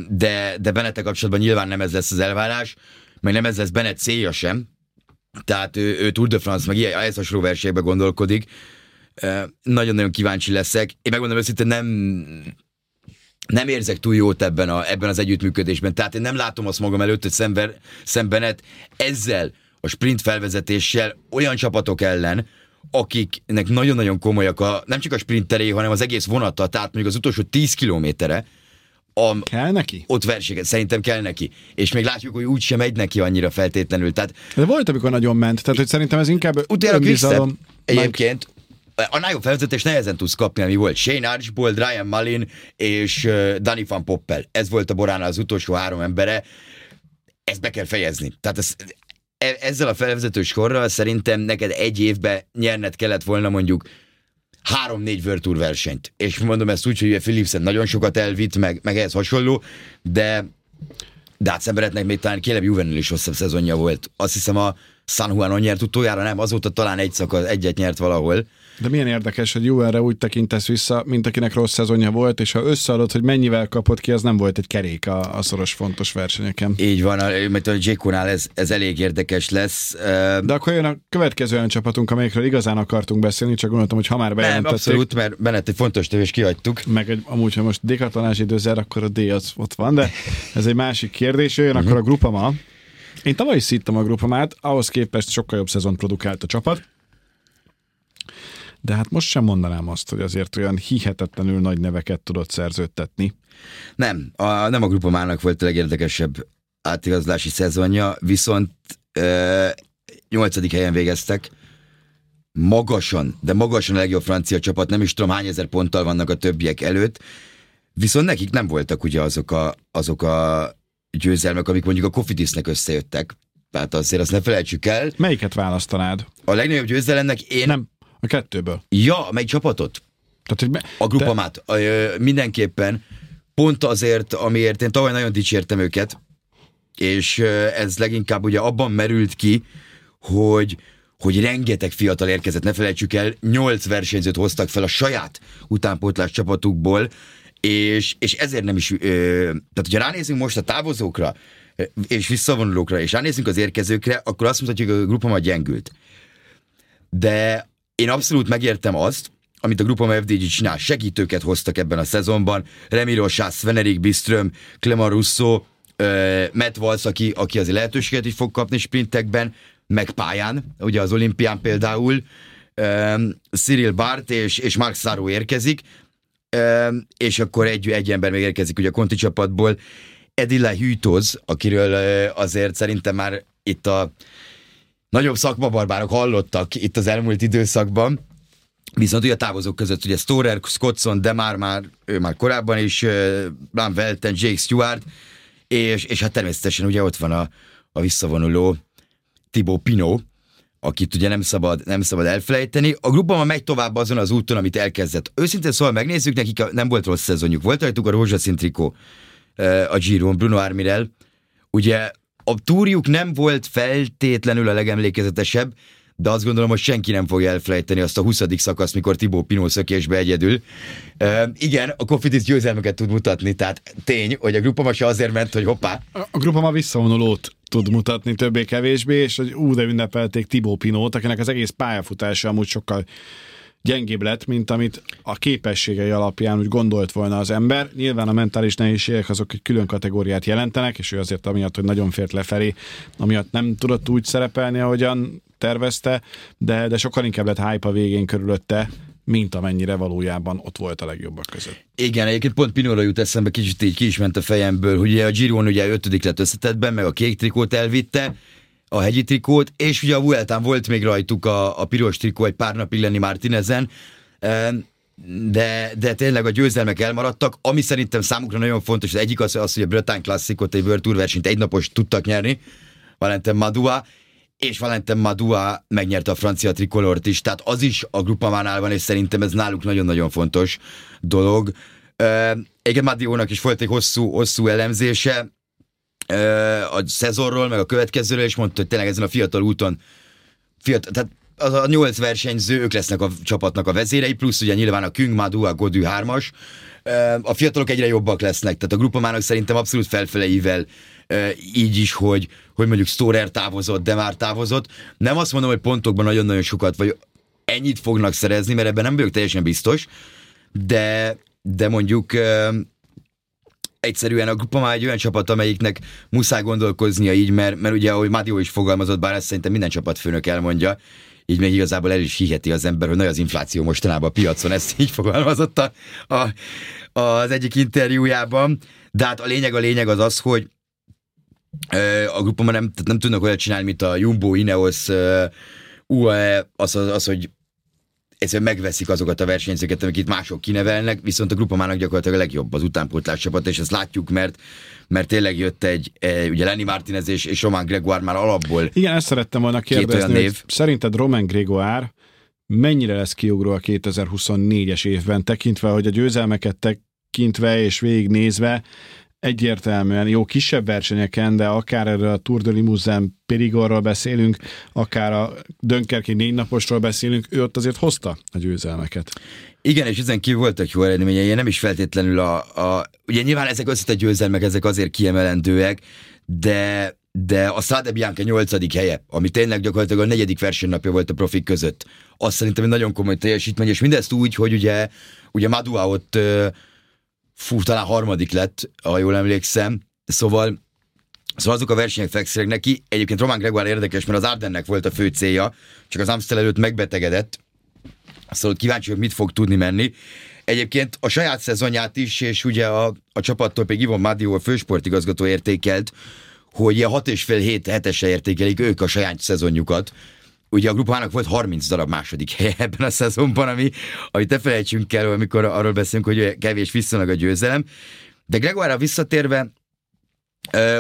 de, de Bennete kapcsolatban nyilván nem ez lesz az elvárás, meg nem ez lesz Bennett célja sem, tehát ő, ő Tour de France, meg ilyen, ez hasonló versenyben gondolkodik. Nagyon-nagyon kíváncsi leszek. Én megmondom őszintén, nem, nem érzek túl jót ebben, a, ebben az együttműködésben. Tehát én nem látom azt magam előtt, hogy szemben, szembenet ezzel a sprint felvezetéssel olyan csapatok ellen, akiknek nagyon-nagyon komolyak a, nem csak a sprinteré, hanem az egész vonata, tehát mondjuk az utolsó 10 kilométerre, a, kell neki? Ott verséget, szerintem kell neki. És még látjuk, hogy úgy sem megy neki annyira feltétlenül. Tehát, De volt, amikor nagyon ment, tehát hogy szerintem ez inkább Utána önbizalom. Egyébként a nagyobb felvezetés nehezen tudsz kapni, ami volt Shane Archbold, Ryan Malin és uh, Danny Van Poppel. Ez volt a Boránál az utolsó három embere. Ezt be kell fejezni. Tehát ez, e, ezzel a felvezető sorral szerintem neked egy évben nyerned kellett volna mondjuk három-négy World Tour versenyt. És mondom ezt úgy, hogy a Philipsen nagyon sokat elvitt, meg, meg ehhez hasonló, de de hát Szemberetnek még talán Kéleb Juvenil is hosszabb szezonja volt. Azt hiszem a San Juanon nyert utoljára, nem, azóta talán egy szakasz, egyet nyert valahol. De milyen érdekes, hogy Juvenre úgy tekintesz vissza, mint akinek rossz szezonja volt, és ha összeadod, hogy mennyivel kapott ki, az nem volt egy kerék a, a szoros fontos versenyeken. Így van, mert a Jékonál ez, ez elég érdekes lesz. De akkor jön a következő olyan csapatunk, amelyikről igazán akartunk beszélni, csak gondoltam, hogy ha már bejelentették. Nem, abszolút, mert Bennett egy fontos tevés kihagytuk. Meg egy, amúgy, ha most dékatonás időzer, akkor a D az ott van, de ez egy másik kérdés. Jön uh-huh. akkor a Grupama. Én tavaly is szittem a Grupamát, ahhoz képest sokkal jobb szezon produkált a csapat de hát most sem mondanám azt, hogy azért olyan hihetetlenül nagy neveket tudott szerződtetni. Nem, a, nem a grupomának volt a legérdekesebb átigazlási szezonja, viszont e, nyolcadik helyen végeztek, magasan, de magasan a legjobb francia csapat, nem is tudom hány ezer ponttal vannak a többiek előtt, viszont nekik nem voltak ugye azok a, azok a győzelmek, amik mondjuk a Kofidisnek összejöttek. Tehát azért azt ne felejtsük el. Melyiket választanád? A legnagyobb győzelemnek én... Nem, a kettőből. Ja, mely csapatot? Tehát, hogy me- A grupamát. Te... Mindenképpen. Pont azért, amiért én tavaly nagyon dicsértem őket, és ez leginkább ugye abban merült ki, hogy hogy rengeteg fiatal érkezett, ne felejtsük el, nyolc versenyzőt hoztak fel a saját utánpótlás csapatukból, és, és ezért nem is, ö, tehát hogyha ránézünk most a távozókra, és visszavonulókra, és ránézünk az érkezőkre, akkor azt mondhatjuk, hogy a grupa gyengült. De én abszolút megértem azt, amit a Grupa FDG csinál, segítőket hoztak ebben a szezonban, Remi Rossá, Sven-Erik Biström, Clement Russo, Matt Walsh, aki, aki azért lehetőséget is fog kapni sprintekben, meg pályán, ugye az olimpián például, Cyril Bart és, és Mark Száró érkezik, és akkor egy, egy ember még érkezik ugye a Conti csapatból, Edilla Hűtoz, akiről azért szerintem már itt a nagyobb szakmabarbárok hallottak itt az elmúlt időszakban, Viszont ugye a távozók között ugye Storer, Scottson, Demar már, ő már korábban is, Bram Welten, Jake Stewart, és, és hát természetesen ugye ott van a, a visszavonuló Thibaut Pinot, akit ugye nem szabad, nem szabad elfelejteni. A grupban megy tovább azon az úton, amit elkezdett. Őszintén szóval megnézzük, nekik nem volt rossz szezonjuk. Volt rajtuk a rózsaszín trikó a Giron, Bruno Armirel. Ugye a túrjuk nem volt feltétlenül a legemlékezetesebb, de azt gondolom, hogy senki nem fogja elfelejteni azt a 20. szakaszt, mikor Tibó Pinó szökésbe egyedül. Uh, igen, a Kofidis győzelmeket tud mutatni, tehát tény, hogy a grupa se azért ment, hogy hoppá. A, a grupa ma visszavonulót tud mutatni többé-kevésbé, és hogy ú, de ünnepelték Tibó Pinót, akinek az egész pályafutása amúgy sokkal gyengébb lett, mint amit a képességei alapján úgy gondolt volna az ember. Nyilván a mentális nehézségek azok egy külön kategóriát jelentenek, és ő azért amiatt, hogy nagyon fért lefelé, amiatt nem tudott úgy szerepelni, ahogyan tervezte, de, de sokkal inkább lett hype a végén körülötte, mint amennyire valójában ott volt a legjobbak között. Igen, egyébként pont Pinóra jut eszembe, kicsit így ki is ment a fejemből, hogy ugye a Giron ugye ötödik lett összetettben, meg a kék trikót elvitte, a hegyi trikót, és ugye a Vueltán volt még rajtuk a, a piros trikó egy pár napig lenni Martinezen, de, de tényleg a győzelmek elmaradtak, ami szerintem számukra nagyon fontos, az egyik az, az hogy a Bretagne Classicot, egy World Tour versenyt egynapos tudtak nyerni, Valentin Madua, és Valentin Madua megnyerte a francia trikolort is, tehát az is a grupamánál van, és szerintem ez náluk nagyon-nagyon fontos dolog. Igen, Madiónak is volt egy hosszú, hosszú elemzése, a szezonról, meg a következőről, és mondta, hogy tényleg ezen a fiatal úton, fiatal, tehát az a nyolc versenyző, ők lesznek a csapatnak a vezérei, plusz ugye nyilván a Küng, Madu, a Godű hármas. A fiatalok egyre jobbak lesznek, tehát a grupamának szerintem abszolút felfeleivel így is, hogy, hogy mondjuk Storer távozott, de már távozott. Nem azt mondom, hogy pontokban nagyon-nagyon sokat, vagy ennyit fognak szerezni, mert ebben nem vagyok teljesen biztos, de, de mondjuk egyszerűen a grupa már egy olyan csapat, amelyiknek muszáj gondolkoznia így, mert, mert ugye, ahogy Mádió is fogalmazott, bár ezt szerintem minden csapatfőnök elmondja, így még igazából el is hiheti az ember, hogy nagy az infláció mostanában a piacon, ezt így fogalmazott a, a, az egyik interjújában, de hát a lényeg a lényeg az az, hogy a grupában nem, nem tudnak olyat csinálni, mint a Jumbo, Ineos, UAE, az, az, az, hogy egyszerűen megveszik azokat a versenyzőket, amiket mások kinevelnek, viszont a grupamának gyakorlatilag a legjobb az utánpótlás csapat, és ezt látjuk, mert mert tényleg jött egy, egy ugye Lenny Martinez és, és Roman Gregoire már alapból. Igen, ezt szerettem volna kérdezni, név. szerinted Roman Gregoire mennyire lesz kiugró a 2024-es évben, tekintve, hogy a győzelmeket tekintve és végignézve egyértelműen jó kisebb versenyeken, de akár erről a Tour de Limousin Perigorról beszélünk, akár a Dönkerki négy naposról beszélünk, ő ott azért hozta a győzelmeket. Igen, és ezen kívül voltak jó eredményei, nem is feltétlenül a, a ugye nyilván ezek összetett győzelmek, ezek azért kiemelendőek, de de a Strade Bianca 8. helye, ami tényleg gyakorlatilag a negyedik versenynapja volt a profik között, azt szerintem egy nagyon komoly teljesítmény, és mindezt úgy, hogy ugye, ugye Madua ott fú, talán harmadik lett, ha jól emlékszem, szóval Szóval azok a versenyek fekszenek neki. Egyébként Román Gregoire érdekes, mert az Ardennek volt a fő célja, csak az Amstel előtt megbetegedett. Szóval kíváncsi, hogy mit fog tudni menni. Egyébként a saját szezonját is, és ugye a, a csapattól pedig Ivon Madio, a fősportigazgató értékelt, hogy ilyen 6 és fél hét hetesre értékelik ők a saját szezonjukat ugye a grupának volt 30 darab második helye ebben a szezonban, ami, amit ne felejtsünk el, amikor arról beszélünk, hogy kevés viszonylag a győzelem. De Gregoire visszatérve,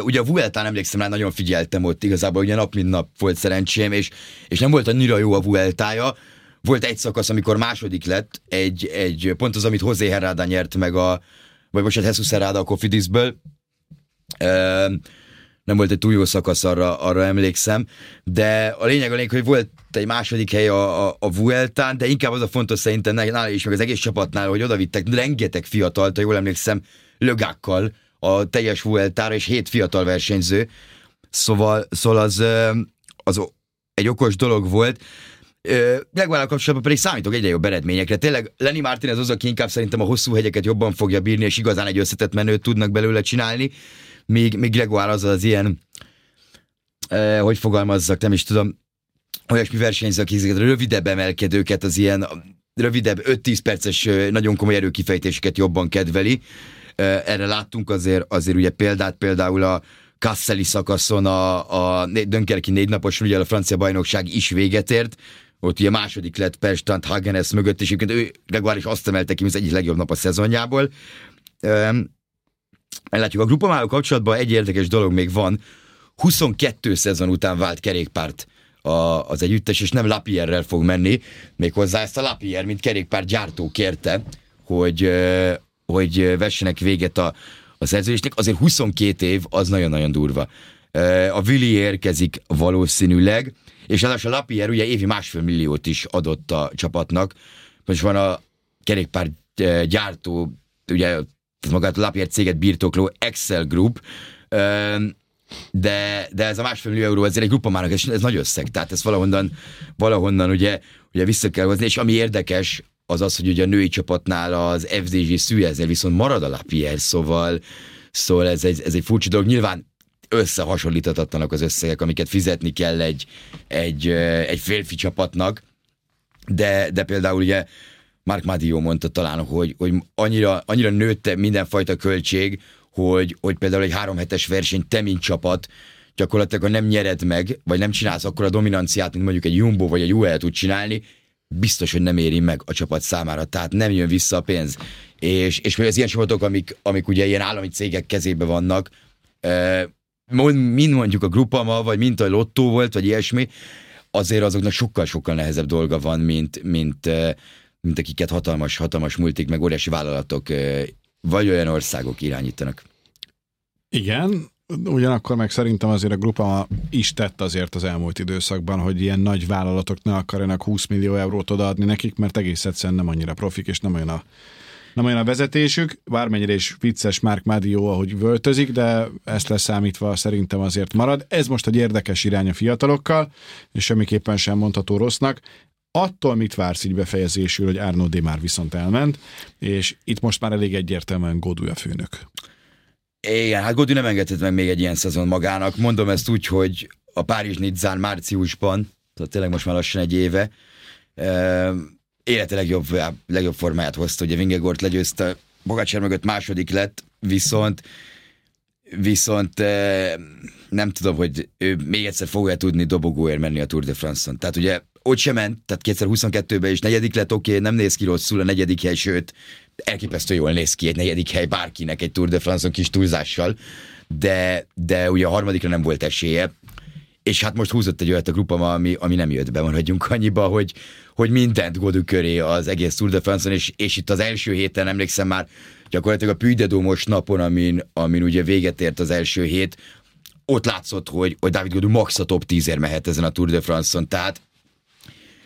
ugye a Vueltán emlékszem rá, nagyon figyeltem ott, igazából ugye nap mint nap volt szerencsém, és, és nem volt annyira jó a Vueltája. Volt egy szakasz, amikor második lett, egy, egy pont az, amit José Herrada nyert meg a, vagy most Jesus Herrada a Cofidisből. Uh, nem volt egy túl jó szakasz, arra, arra emlékszem, de a lényeg a lényeg, hogy volt egy második hely a, a, a Vueltán, de inkább az a fontos szerintem nála is, meg az egész csapatnál, hogy odavittek rengeteg fiatalt, ha jól emlékszem, lögákkal a teljes Vueltára, és hét fiatal versenyző, szóval, szóval az, az egy okos dolog volt, Legvállal kapcsolatban pedig számítok egyre jobb eredményekre. Tényleg Lenny Martinez az, aki inkább szerintem a hosszú hegyeket jobban fogja bírni, és igazán egy összetett menőt tudnak belőle csinálni míg, míg Gregoire az az ilyen, eh, hogy fogalmazzak, nem is tudom, olyasmi versenyző, akik rövidebb emelkedőket, az ilyen rövidebb 5-10 perces nagyon komoly erőkifejtéseket jobban kedveli. Erre láttunk azért, azért ugye példát, például a Kasseli szakaszon a, a Dönkerki négy napos, ugye a francia bajnokság is véget ért, ott ugye második lett Perstant Hagenes mögött, és egyébként ő Gregoire is azt emelte ki, mint az egyik legjobb nap a szezonjából. Látjuk, a grupamáló kapcsolatban egy érdekes dolog még van. 22 szezon után vált kerékpárt a, az együttes, és nem Lapierrel fog menni, méghozzá ezt a Lapier, mint kerékpár gyártó kérte, hogy, hogy vessenek véget a, a szerződésnek. Azért 22 év, az nagyon-nagyon durva. A Willi érkezik valószínűleg, és az a Lapierre ugye évi másfél milliót is adott a csapatnak. Most van a kerékpár gyártó, ugye magát a Lapierre céget birtokló Excel Group, de, de ez a másfél millió euró ezért egy grupamának, ez, ez nagy összeg, tehát ez valahonnan, valahonnan ugye, ugye vissza kell hozni, és ami érdekes, az az, hogy ugye a női csapatnál az FDG szűjezel viszont marad a Lapierre, szóval, szóval ez, egy, ez egy furcsa dolog. Nyilván összehasonlíthatatlanak az összegek, amiket fizetni kell egy, egy, egy férfi csapatnak, de, de például ugye Mark Madio mondta talán, hogy, hogy annyira, annyira nőtte mindenfajta költség, hogy, hogy például egy három hetes verseny te, mint csapat, gyakorlatilag ha nem nyered meg, vagy nem csinálsz akkor a dominanciát, mint mondjuk egy Jumbo vagy egy UL tud csinálni, biztos, hogy nem éri meg a csapat számára, tehát nem jön vissza a pénz. És, és az ilyen csapatok, amik, amik ugye ilyen állami cégek kezébe vannak, mind mondjuk a Grupama, vagy mint a Lottó volt, vagy ilyesmi, azért azoknak sokkal-sokkal nehezebb dolga van, mint, mint, mint akiket hatalmas, hatalmas multik, meg óriási vállalatok vagy olyan országok irányítanak. Igen, ugyanakkor meg szerintem azért a grupa is tett azért az elmúlt időszakban, hogy ilyen nagy vállalatok ne akarjanak 20 millió eurót odaadni nekik, mert egész egyszerűen nem annyira profik, és nem olyan a nem olyan a vezetésük, bármennyire is vicces Mark Madio, ahogy völtözik, de ezt leszámítva szerintem azért marad. Ez most egy érdekes irány a fiatalokkal, és semmiképpen sem mondható rossznak attól mit vársz így befejezésül, hogy Arno D már viszont elment, és itt most már elég egyértelműen Godu a főnök. Igen, hát Godu nem engedhet meg még egy ilyen szezon magának. Mondom ezt úgy, hogy a Párizs Nizzán márciusban, tehát tényleg most már lassan egy éve, élete legjobb, legjobb formáját hozta, ugye Vingegort legyőzte, Bogácsár mögött második lett, viszont viszont nem tudom, hogy ő még egyszer fogja tudni dobogóért menni a Tour de France-on. Tehát ugye ott sem ment, tehát 2022-ben is negyedik lett, oké, okay, nem néz ki rosszul a negyedik hely, sőt, elképesztő jól néz ki egy negyedik hely bárkinek egy Tour de France-on kis túlzással, de, de ugye a harmadikra nem volt esélye, és hát most húzott egy olyat a grupa, ami, ami nem jött be, maradjunk annyiba, hogy, hogy mindent Godú köré az egész Tour de France-on, és, és itt az első héten emlékszem már, gyakorlatilag a Püjdedómos napon, amin, amin ugye véget ért az első hét, ott látszott, hogy, hogy David Godú max a top 10 mehet ezen a Tour de France-on, tehát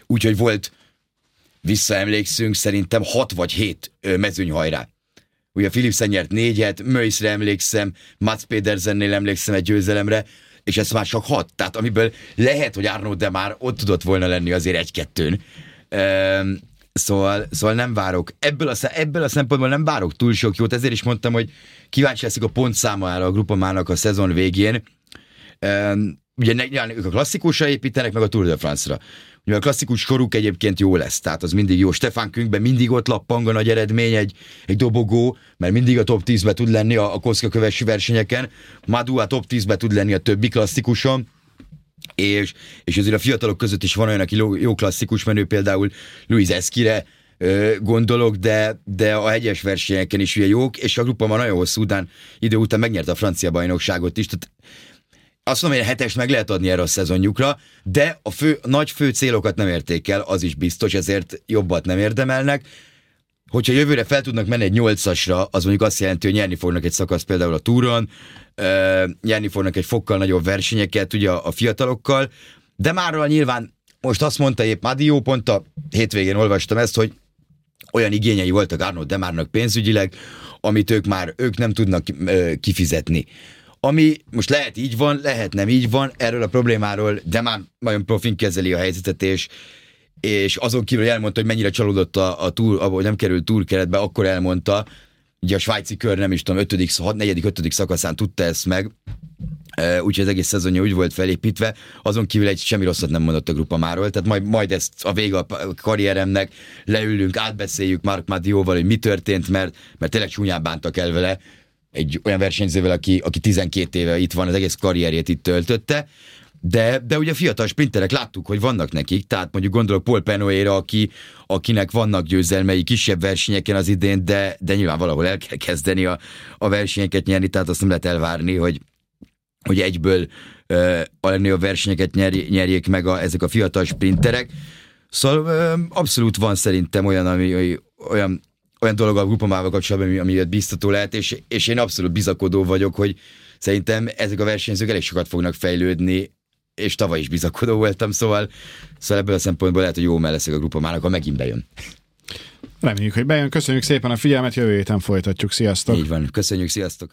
Úgyhogy volt, visszaemlékszünk, szerintem hat vagy hét mezőnyhajrá. Ugye Philipsen nyert négyet, Möjszre emlékszem, Mats Pedersennél emlékszem egy győzelemre, és ez már csak hat. Tehát amiből lehet, hogy Arnold de már ott tudott volna lenni azért egy-kettőn. Ehm, szóval, szóval nem várok. Ebből a, ebből a szempontból nem várok túl sok jót, ezért is mondtam, hogy kíváncsi leszek a pontszámára a grupamának a szezon végén. Ehm, ugye ők a klasszikusra építenek, meg a Tour de France-ra. Ugye a klasszikus koruk egyébként jó lesz, tehát az mindig jó. Stefan Künkben mindig ott lappang a nagy eredmény, egy, egy dobogó, mert mindig a top 10-be tud lenni a, a koszka kövesi versenyeken. Madu a top 10-be tud lenni a többi klasszikuson, és, és azért a fiatalok között is van olyan, aki jó, klasszikus menő, például Luis Eskire, gondolok, de, de a hegyes versenyeken is ugye jók, és a grupa már nagyon hosszú után, idő után megnyerte a francia bajnokságot is, tehát azt mondom, hogy a hetest meg lehet adni erre a szezonjukra, de a, fő, nagy fő célokat nem érték el, az is biztos, ezért jobbat nem érdemelnek. Hogyha jövőre fel tudnak menni egy nyolcasra, az mondjuk azt jelenti, hogy nyerni fognak egy szakaszt például a túron, nyerni fognak egy fokkal nagyobb versenyeket ugye a, fiatalokkal, de már nyilván most azt mondta épp Madio, pont a hétvégén olvastam ezt, hogy olyan igényei voltak Arnold Demárnak pénzügyileg, amit ők már ők nem tudnak ö, kifizetni. Ami most lehet így van, lehet nem így van, erről a problémáról de már nagyon profin kezeli a helyzetet, és, és azon kívül elmondta, hogy mennyire csalódott a, a túr, ahogy nem került túrkeretbe, akkor elmondta, ugye a svájci kör nem is tudom, ötödik, negyedik, ötödik szakaszán tudta ezt meg, úgyhogy az egész szezonja úgy volt felépítve, azon kívül egy semmi rosszat nem mondott a grupa máról, tehát majd, majd ezt a vége a karrieremnek leülünk, átbeszéljük Mark Madióval, hogy mi történt, mert, mert tényleg csúnyán bántak el vele, egy olyan versenyzővel, aki, aki 12 éve itt van, az egész karrierjét itt töltötte, de, de ugye fiatal sprinterek láttuk, hogy vannak nekik, tehát mondjuk gondolok Paul Penoéra, aki, akinek vannak győzelmei kisebb versenyeken az idén, de, de nyilván valahol el kell kezdeni a, a versenyeket nyerni, tehát azt nem lehet elvárni, hogy, hogy egyből a legnagyobb versenyeket nyerj, nyerjék meg a, ezek a fiatal sprinterek. Szóval abszolút van szerintem olyan, ami, olyan olyan dolog a grupamával kapcsolatban, ami, ami biztató lehet, és, és én abszolút bizakodó vagyok, hogy szerintem ezek a versenyzők elég sokat fognak fejlődni, és tavaly is bizakodó voltam, szóval, szóval ebből a szempontból lehet, hogy jó melleszek a grupamának, ha megint bejön. Reméljük, hogy bejön. Köszönjük szépen a figyelmet, jövő héten folytatjuk. Sziasztok! Így van, köszönjük, sziasztok!